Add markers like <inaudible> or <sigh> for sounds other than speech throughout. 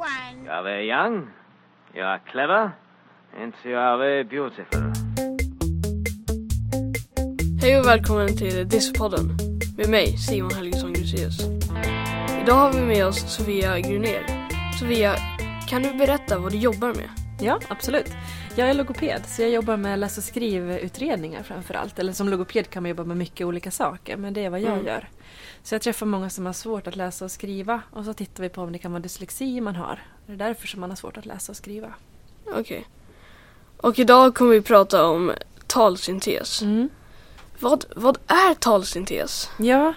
one. You're very young. You are clever. And you are very beautiful. Hej och välkommen till Disspodden med mig Simon Helgesson Gruséus. Idag har vi med oss Sofia Grunér. Sofia, kan du berätta vad du jobbar med? Ja, absolut. Jag är logoped, så jag jobbar med läs och skrivutredningar framför allt. Eller som logoped kan man jobba med mycket olika saker, men det är vad jag Mm. gör. Så jag träffar många som har svårt att läsa och skriva och så tittar vi på om det kan vara dyslexi man har. Det är därför som man har svårt att läsa och skriva. Okej. Och idag kommer vi prata om talsyntes. Vad, vad är talsyntes? Ja,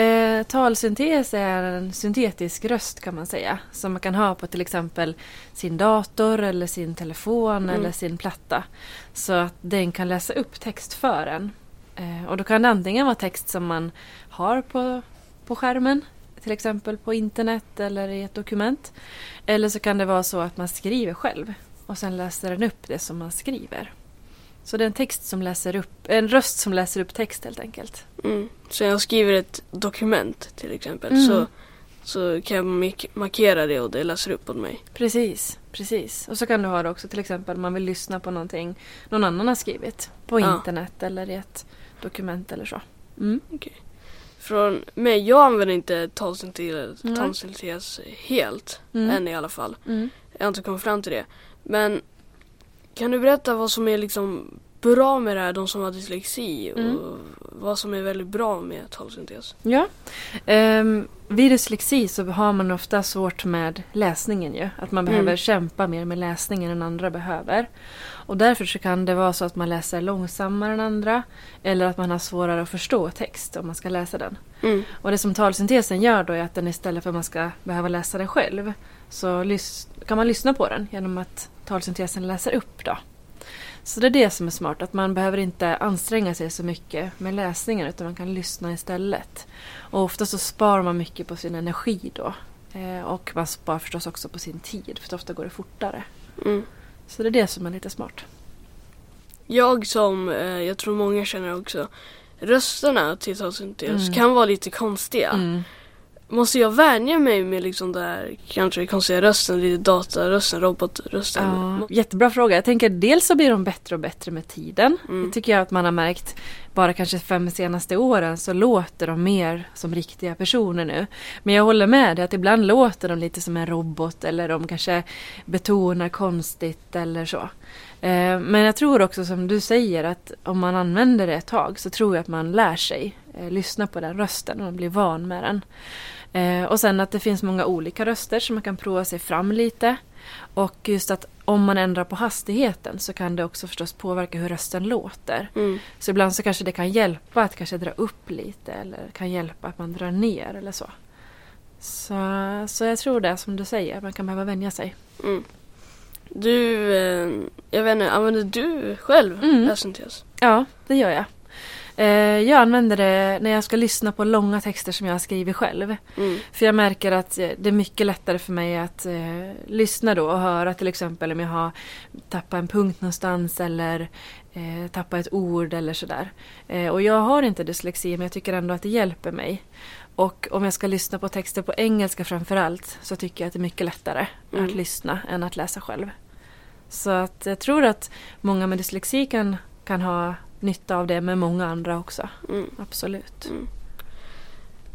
eh, talsyntes är en syntetisk röst kan man säga. Som man kan ha på till exempel sin dator eller sin telefon Mm. eller sin platta. Så att den kan läsa upp text för en. Eh, och då kan det antingen vara text som man har på, på skärmen. Till exempel på internet eller i ett dokument. Eller så kan det vara så att man skriver själv. Och sen läser den upp det som man skriver. Så det är en text som läser upp, en röst som läser upp text helt enkelt. Mm. Så jag skriver ett dokument till exempel Mm. så, så kan jag markera det och det läser upp åt mig. Precis, precis. Och så kan du ha det också till exempel om man vill lyssna på någonting någon annan har skrivit. På Ja. internet eller i ett dokument eller så. Mm. Från mig, jag använder inte talsyntes helt. Mm. Än i alla fall. Mm. Jag har inte kommit fram till det. Men kan du berätta vad som är liksom bra med det här, de som har dyslexi Mm. och vad som är väldigt bra med talsyntes? Ja. Um, vid dyslexi så har man ofta svårt med läsningen ju. Att man behöver Mm. kämpa mer med läsningen än andra behöver. Och därför så kan det vara så att man läser långsammare än andra. Eller att man har svårare att förstå text om man ska läsa den. Mm. Och det som talsyntesen gör då är att den istället för att man ska behöva läsa den själv så kan man lyssna på den genom att talsyntesen läser upp då. Så det är det som är smart, att man behöver inte anstränga sig så mycket med läsningen utan man kan lyssna istället. Och ofta så sparar man mycket på sin energi då. Eh, och man sparar förstås också på sin tid för ofta går det fortare. Mm. Så det är det som är lite smart. Jag som, eh, jag tror många känner också, rösterna till talsyntes Mm. kan vara lite konstiga. Mm. Måste jag vänja mig med liksom där kanske konstiga rösten, lite datarösten, robotrösten? Ja, jättebra fråga. Jag tänker dels så blir de bättre och bättre med tiden. Mm. Det tycker jag att man har märkt bara kanske fem senaste åren så låter de mer som riktiga personer nu. Men jag håller med dig att ibland låter de lite som en robot eller de kanske betonar konstigt eller så. Eh, Men jag tror också som du säger att om man använder det ett tag så tror jag att man lär sig eh, lyssna på den rösten och blir van med den. Eh, och sen att det finns många olika röster så man kan prova sig fram lite. Och just att om man ändrar på hastigheten så kan det också förstås påverka hur rösten låter. Mm. Så ibland så kanske det kan hjälpa att kanske dra upp lite eller kan hjälpa att man drar ner eller så. Så, så jag tror det som du säger, man kan behöva vänja sig. Mm. Du, eh, jag vet inte, använder du själv Mm. Ja, det gör jag. Eh, Jag använder det när jag ska lyssna på långa texter som jag har skrivit själv. Mm. För jag märker att eh, det är mycket lättare för mig att eh, lyssna då och höra till exempel om jag har tappat en punkt någonstans eller eh, tappat ett ord eller sådär. Eh, och jag har inte dyslexi men jag tycker ändå att det hjälper mig. Och om jag ska lyssna på texter på engelska framför allt så tycker jag att det är mycket lättare Mm. att lyssna än att läsa själv. Så att jag tror att många med dyslexi kan, kan ha nytta av det med många andra också. Mm. Absolut. Mm.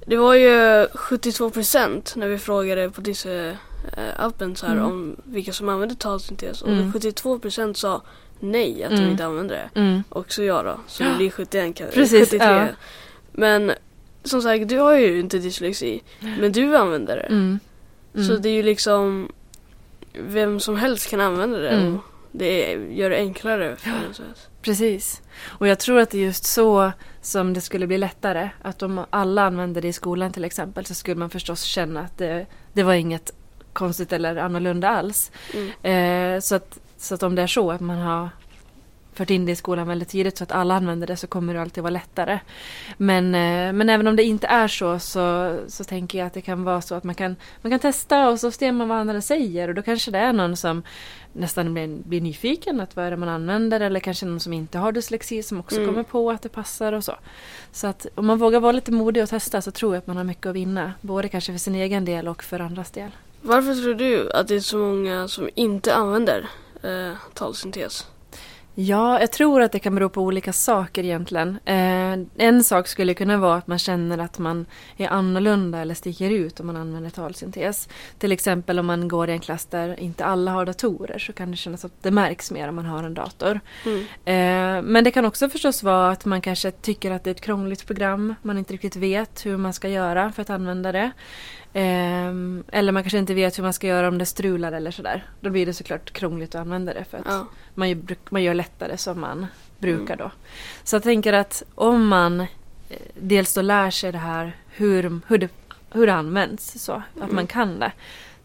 Det var ju 72 procent när vi frågade på Disse-appen så här Mm. om vilka som använde talsyntes. Och Mm. 72 procent sa nej, att de Mm. inte använde det. Mm. Också jag då, så det blir 71 kan- Precis, 73. ja. Men som sagt, du har ju inte dyslexi. Men du använder det. Mm. Så det är ju liksom vem som helst kan använda det. Det gör det enklare för att- Precis. Och jag tror att det är just så som det skulle bli lättare. Att om alla använde det i skolan till exempel så skulle man förstås känna att det, det var inget konstigt eller annorlunda alls. Mm. Eh, så, att, så att om det är så att man har fört in det i skolan väldigt tidigt så att alla använder det så kommer det alltid vara lättare. Men, eh, men även om det inte är så, så så tänker jag att det kan vara så att man kan, man kan testa och så ser man vad andra säger och då kanske det är någon som nästan blir, blir nyfiken att vad är det man använder eller kanske någon som inte har dyslexi som också Mm. kommer på att det passar och så. Så att om man vågar vara lite modig och testa så tror jag att man har mycket att vinna. Både kanske för sin egen del och för andras del. Varför tror du att det är så många som inte använder eh, talsyntes? Ja, jag tror att det kan bero på olika saker egentligen. Eh, en sak skulle kunna vara att man känner att man är annorlunda eller sticker ut om man använder talsyntes. Till exempel om man går i en klass där inte alla har datorer så kan det kännas att det märks mer om man har en dator. Mm. Eh, men det kan också förstås vara att man kanske tycker att det är ett krångligt program. Man inte riktigt vet hur man ska göra för att använda det. Eh, eller man kanske inte vet hur man ska göra om det strular eller sådär. Då blir det såklart krångligt att använda det för att Ja. man, ju, man gör lättare som man brukar då. Så jag tänker att om man eh, dels då lär sig det här hur, hur, det, hur det används, så att man kan det.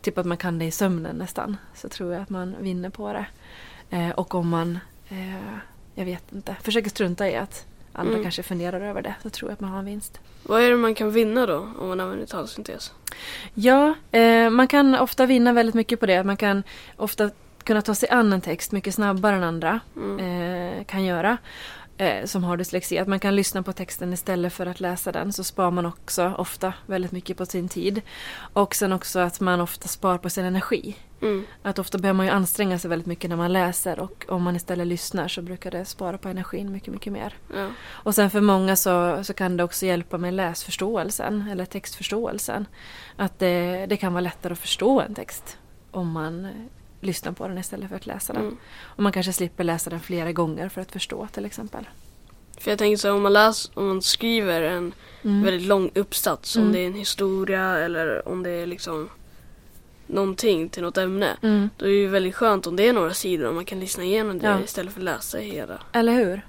Typ att man kan det i sömnen nästan. Så tror jag att man vinner på det. Eh, och om man, eh, jag vet inte, försöker strunta i att andra Mm. kanske funderar över det. Så tror jag att man har en vinst. Vad är det man kan vinna då om man använder talsyntes? Ja, eh, man kan ofta vinna väldigt mycket på det. Man kan ofta kunna ta sig an en text mycket snabbare än andra Mm. eh, kan göra. Eh, som har dyslexi. Att man kan lyssna på texten istället för att läsa den. Så spar man också ofta väldigt mycket på sin tid. Och sen också att man ofta spar på sin energi. Mm. Att ofta behöver man ju anstränga sig väldigt mycket när man läser. Och om man istället lyssnar så brukar det spara på energin mycket, mycket mer. Ja. Och sen för många så, så kan det också hjälpa med läsförståelsen eller textförståelsen. Att det, det kan vara lättare att förstå en text om man lyssnar på den istället för att läsa den. Mm. Och man kanske slipper läsa den flera gånger för att förstå till exempel. För jag tänker så här, om man läser, om man skriver en Mm. väldigt lång uppsats, Mm. om det är en historia eller om det är liksom någonting till något ämne. Mm. Då är det ju väldigt skönt om det är några sidor och man kan lyssna igenom det Ja. istället för att läsa hela. Eller hur?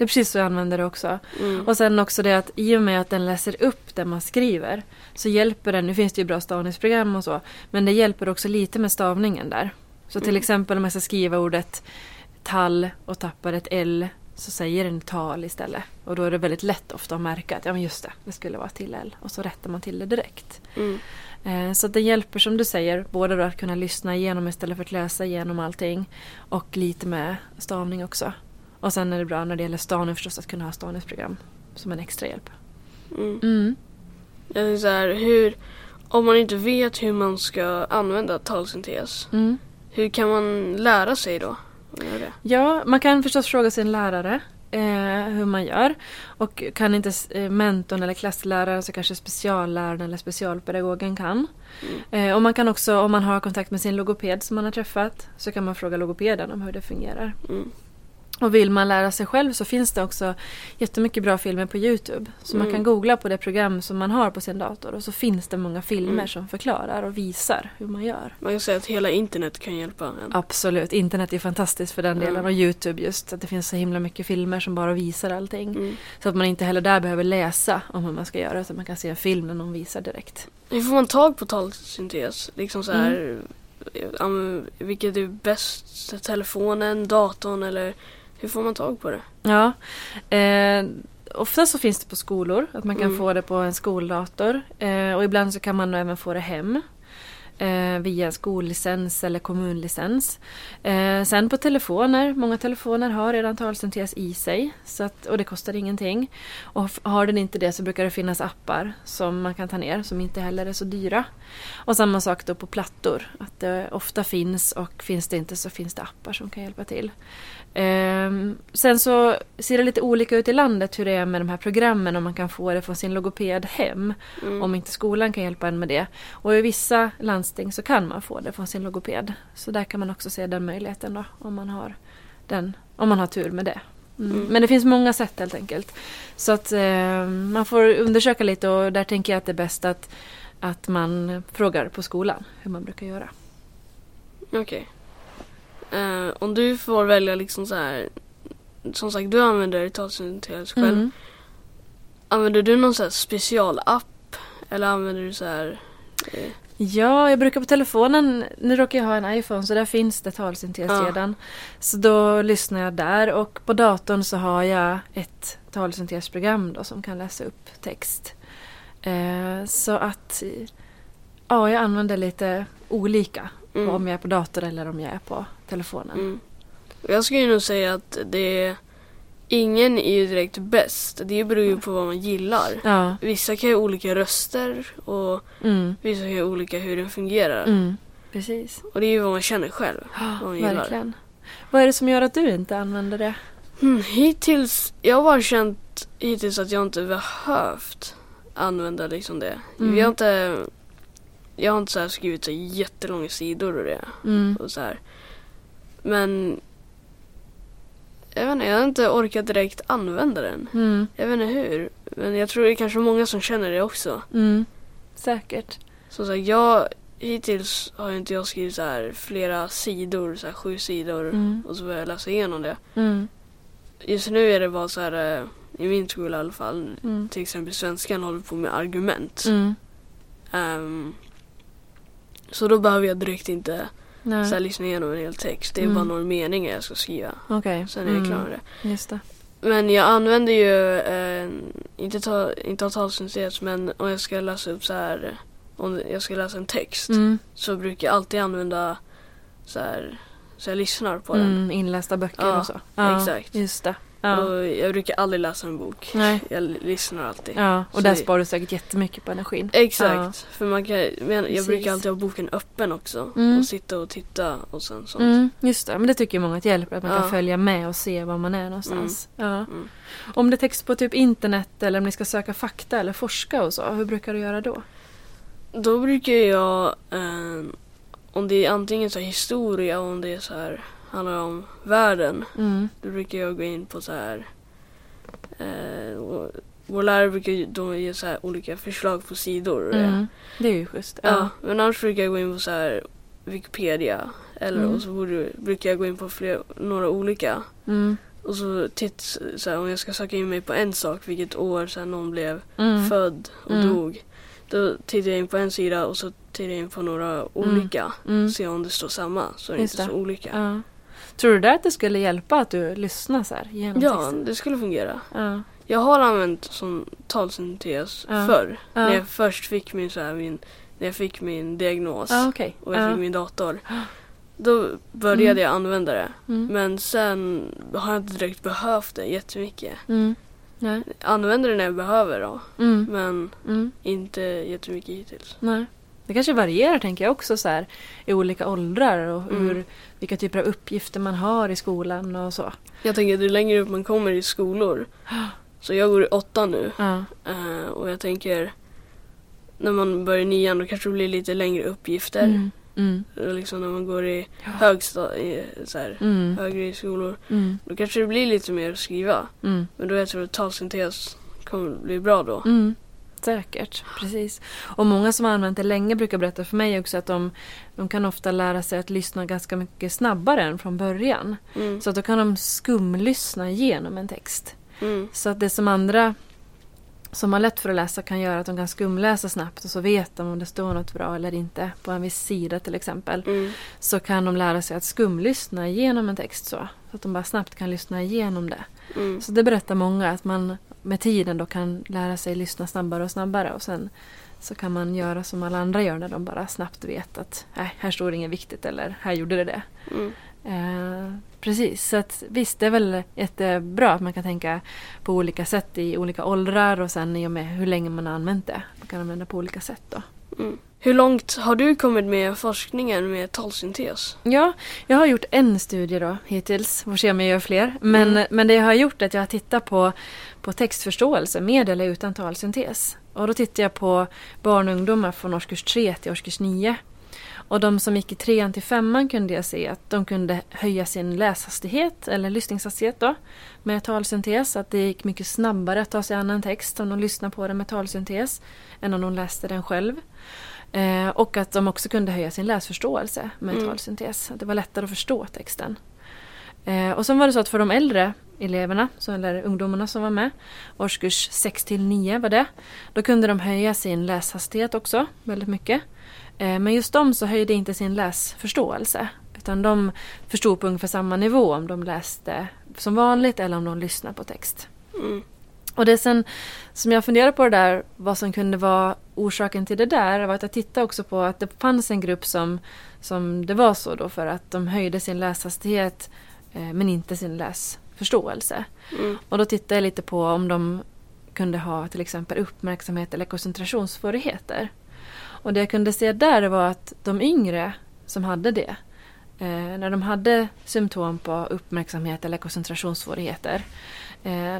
Det är precis så jag använder det också. Mm. Och sen också det att i och med att den läser upp det man skriver så hjälper den, nu finns det ju bra stavningsprogram och så, men det hjälper också lite med stavningen där. Så till Mm. exempel om jag ska skriva ordet tall och tappar ett L så säger den tal istället. Och då är det väldigt lätt ofta att märka att ja men just det, det skulle vara till L. Och så rättar man till det direkt. Mm. Eh, Så det hjälper som du säger, både då att kunna lyssna igenom istället för att läsa igenom allting. Och lite med stavning också. Och sen är det bra när det gäller stavning förstås att kunna ha stavningsprogram som en extra hjälp. Mm. Mm. Jag tänker så här, hur, om man inte vet hur man ska använda talsyntes, Mm. hur kan man lära sig då? Ja, man kan förstås fråga sin lärare eh, hur man gör. Och kan inte eh, mentorn eller klassläraren så kanske specialläraren eller specialpedagogen kan. Eh, och man kan också, om man har kontakt med sin logoped som man har träffat, så kan man fråga logopeden om hur det fungerar. Mm. Och vill man lära sig själv så finns det också jättemycket bra filmer på Youtube. Så man Mm. kan googla på det program som man har på sin dator och så finns det många filmer Mm. som förklarar och visar hur man gör. Man kan säga att hela internet kan hjälpa en. Absolut, internet är fantastiskt för den delen Mm. och Youtube just. Att det finns så himla mycket filmer som bara visar allting. Mm. Så att man inte heller där behöver läsa om hur man ska göra utan man kan se en film när någon visar direkt. Hur får man tag på talsyntes? Liksom så här, Mm. vilket är bäst? Telefonen, datorn eller hur får man tag på det? Ja, eh, ofta så finns det på skolor, att man kan Mm. få det på en skoldator. Eh, och ibland så kan man även få det hem. Eh, via skollicens eller kommunlicens. Eh, sen på telefoner, många telefoner har redan talsyntes i sig. Så att, och det kostar ingenting. Och har den inte det så brukar det finnas appar som man kan ta ner som inte heller är så dyra. Och samma sak då på plattor. Att det ofta finns och finns det inte så finns det appar som kan hjälpa till. Ehm, sen så ser det lite olika ut i landet hur det är med de här programmen om man kan få det från sin logoped hem. Mm. Om inte skolan kan hjälpa en med det. Och i vissa landsting så kan man få det från sin logoped. Så där kan man också se den möjligheten då om man har, den, om man har tur med det. Mm. Mm. Men det finns många sätt helt enkelt. Så att eh, man får undersöka lite och där tänker jag att det är bäst att, att man frågar på skolan hur man brukar göra. Okej. Eh, om du får välja liksom så här. Som sagt, du använder talsyntes själv. Mm. Använder du någon så här specialapp? Eller använder du så här... Eh, Ja, jag brukar på telefonen, nu råkar jag ha en iPhone så där finns det talsyntes Ja. redan. Så då lyssnar jag där och på datorn så har jag ett talsyntesprogram då som kan läsa upp text. Eh, så att ja, jag använder lite olika mm, om jag är på dator eller om jag är på telefonen. mm. Jag skulle nog säga att det är ingen är ju direkt bäst. Det beror ju på vad man gillar. Ja. Vissa kan ju olika röster och Mm. vissa kan ju olika hur den fungerar. Mm. Precis. Och det är ju vad man känner själv. Ja, vad man gillar. verkligen. Vad är det som gör att du inte använder det? Hmm, hittills, jag har bara känt hittills att jag inte behövt använda liksom det. Mm. Jag har inte, jag har inte så här skrivit så jättelånga sidor och det. Mm. Och så här. Men jag vet inte, jag har inte orkat direkt använda den. Mm. Jag vet inte hur. Men jag tror det är kanske många som känner det också. Mm. Säkert. Så, så här, jag, hittills har inte jag skrivit så här flera sidor, så här sju sidor. Mm. Och så börjar jag läsa igenom det. Mm. Just nu är det bara så här, eh, i min skola i alla fall, Mm. till exempel svenskan håller på med argument. Mm. Ehm, så då behöver jag direkt inte Nej. så här, lyssna igenom en hel text. Det är Mm. bara några meningar jag ska skriva. Okej. Sen är jag klar med det. Just det. Men jag använder ju, eh, inte, ta, inte av talsyntes, men om jag ska läsa upp så här, om jag ska läsa en text. Mm. Så brukar jag alltid använda så här, så jag lyssnar på den. Mm. Inlästa böcker Ja, och så. exakt. Just det. Ja. Och jag brukar aldrig läsa en bok. Nej. Jag lyssnar alltid. Ja, och Så där det- sparar du säkert jättemycket på energin. Exakt. För man kan, men jag brukar alltid ha boken öppen också. Mm. Och sitta och titta och sen sånt. Mm, just det, men det tycker många att hjälper. Att man kan Ja. följa med och se var man är någonstans. Ja. Mm. Om det är text på typ internet eller om ni ska söka fakta eller forska och så, hur brukar du göra då? Då brukar jag, eh, om det är antingen så historia och om det är så här, handlar om världen. Mm. Då brukar jag gå in på så här, eh, vår lärare brukar då ge så här olika förslag på sidor. Mm. Det är ju schysst. Ja, men annars brukar jag gå in på så här Wikipedia. Eller Mm. och så borde, brukar jag gå in på fler, några olika. Mm. Och så titt, så här, om jag ska söka in mig på en sak, vilket år så här, någon blev Mm. född och Mm. dog. Då tittar jag in på en sida och så tittar jag in på några olika. Mm. Se om det står samma, så är det Just inte det. så olika. Ja. Tror du där att det skulle hjälpa att du lyssnar så här genom Ja, texten? det skulle fungera. Ja. Jag har använt som talsyntes Ja. förr. Ja. När jag först fick min, så här, min, när jag fick min diagnos Ja, okej. och jag Ja. fick min dator. Då började Mm. jag använda det. Mm. Men sen har jag inte direkt behövt det jättemycket. Mm. Nej. Använder det när jag behöver då. Mm. Men Mm. inte jättemycket hittills. Nej. Det kanske varierar tänker jag också så här i olika åldrar och hur, Mm. vilka typer av uppgifter man har i skolan och så. Jag tänker att ju längre upp man kommer i skolor. <gasps> Så jag går i åtta nu. Ja. eh, och jag tänker när man börjar i nian då kanske det blir lite längre uppgifter. Mm. Mm. Liksom när man går i Ja. högstadiet, så här, Mm. högre i skolor. Mm. Då kanske det blir lite mer att skriva. Mm. Men då jag tror att talsyntes kommer bli bra då. Säkert, precis. Och många som har använt det länge brukar berätta för mig också att de, de kan ofta lära sig att lyssna ganska mycket snabbare än från början. Mm. Så att då kan de skumlyssna igenom en text. Mm. Så att det som andra som har lätt för att läsa kan göra att de kan skumläsa snabbt och så vet de om det står något bra eller inte på en viss sida till exempel. Mm. Så kan de lära sig att skumlyssna igenom en text så. Så att de bara snabbt kan lyssna igenom det. Mm. Så det berättar många att man med tiden då kan lära sig lyssna snabbare och snabbare och sen så kan man göra som alla andra gör när de bara snabbt vet att nej, här står inget viktigt eller här gjorde det det. Mm. Eh, precis, så att visst det är väl jättebra att man kan tänka på olika sätt i olika åldrar och sen i och med hur länge man har använt det. Man kan använda på olika sätt då. Mm. Hur långt har du kommit med forskningen med talsyntes? Ja, jag har gjort en studie då hittills. Får se om jag gör fler. Men, Mm. men det jag har gjort är att jag har tittat på, på textförståelse med eller utan talsyntes. Och då tittar jag på barn och ungdomar från årskurs 3 till årskurs 9. Och de som gick i trean till femman kunde jag se att de kunde höja sin läshastighet eller lyssningshastighet då med talsyntes. Att det gick mycket snabbare att ta sig an en text om de lyssnade på den med talsyntes än om de läste den själv. Eh, och att de också kunde höja sin läsförståelse med Mm. talsyntes. Att det var lättare att förstå texten. Eh, och sen var det så att för de äldre eleverna, så, eller ungdomarna som var med, årskurs 6 till 9 var det, då kunde de höja sin läshastighet också väldigt mycket. Eh, men just de så höjde inte sin läsförståelse. Utan de förstod på ungefär samma nivå om de läste som vanligt eller om de lyssnade på text. Mm. Och det sen som jag funderade på det där, vad som kunde vara orsaken till det där, var att jag tittade också på att det fanns en grupp som, som det var så då för att de höjde sin läshastighet eh, men inte sin förståelse. Mm. Och då tittade jag lite på om de kunde ha till exempel uppmärksamhet eller koncentrationssvårigheter. Och det jag kunde se där var att de yngre som hade det, eh, när de hade symptom på uppmärksamhet eller koncentrationssvårigheter,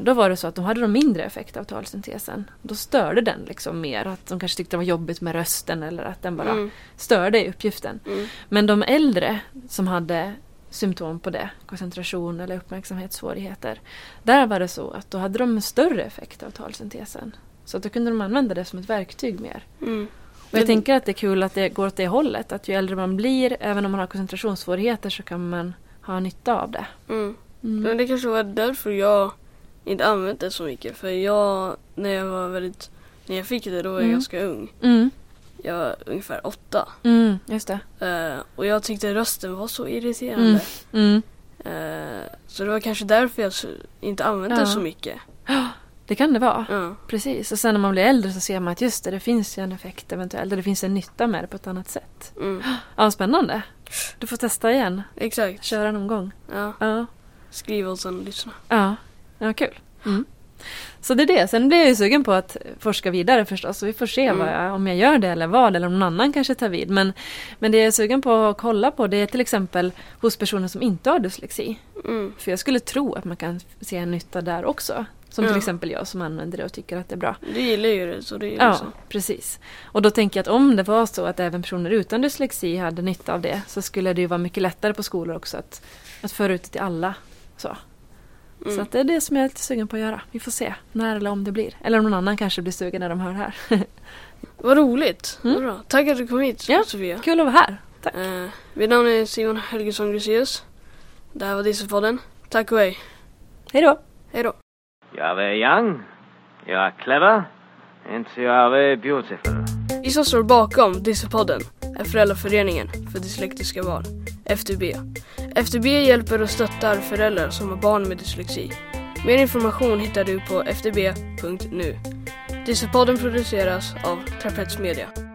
då var det så att de hade de mindre effekt av talsyntesen. Då störde den liksom mer, att de kanske tyckte det var jobbigt med rösten eller att den bara Mm. störde i uppgiften. Mm. Men de äldre som hade symptom på det, koncentration eller uppmärksamhetssvårigheter, där var det så att då hade de större effekt av talsyntesen. Så att då kunde de använda det som ett verktyg mer. Mm. Och jag tänker att det är kul att det går åt det hållet, att ju äldre man blir, även om man har koncentrationssvårigheter, så kan man ha nytta av det. Mm. Mm. Men det kanske var därför jag inte använt det så mycket. För jag, när jag var väldigt, när jag fick det då var jag Mm. ganska ung. Mm. Jag var ungefär åtta. Mm, just det. Eh, och jag tyckte rösten var så irriterande. Mm. Eh, så det var kanske därför jag inte använde Ja. det så mycket. Det kan det vara. Ja. Precis. Och sen när man blir äldre så ser man att just det, det finns ju en effekt eventuellt. Det finns en nytta med det på ett annat sätt. Mm. Ja, spännande. Du får testa igen. Exakt. Köra någon gång. Ja. Ja, Skriva och sen lyssna. ja. Ja kul. Mm. Så det är det. Sen blir jag ju sugen på att forska vidare förstås. Så vi får se Mm. jag, om jag gör det eller vad. Eller om någon annan kanske tar vid. Men, men det jag är sugen på att kolla på det är till exempel hos personer som inte har dyslexi. Mm. För jag skulle tro att man kan se en nytta där också. Som till Ja. exempel jag som använder det och tycker att det är bra. Du gillar ju det så det är ju Ja, liksom. precis. Och då tänker jag att om det var så att även personer utan dyslexi hade nytta av det så skulle det ju vara mycket lättare på skolor också att, att föra ut det till alla. Så. Mm. så att det är det som jag är lite sugen på att göra. Vi får se när eller om det blir. Eller om någon annan kanske blir sugen när de hör det här. <laughs> Vad roligt. Mm. Vad bra. Tack att du kom hit Ja. Sofia. Kul att vara här. Tack. Eh, mitt namn är Simon Helgesson Gruseus. Det här var Dieselpodden. Tack och hej. Hej då! Hej då. You're very young, you're clever, and you're very beautiful. Vi som står bakom Dieselpodden är Föräldraföreningen för dyslektiska barn, FDB. FDB hjälper och stöttar föräldrar som har barn med dyslexi. Mer information hittar du på fdb.nu. Dieselpodden produceras av Trapets Media.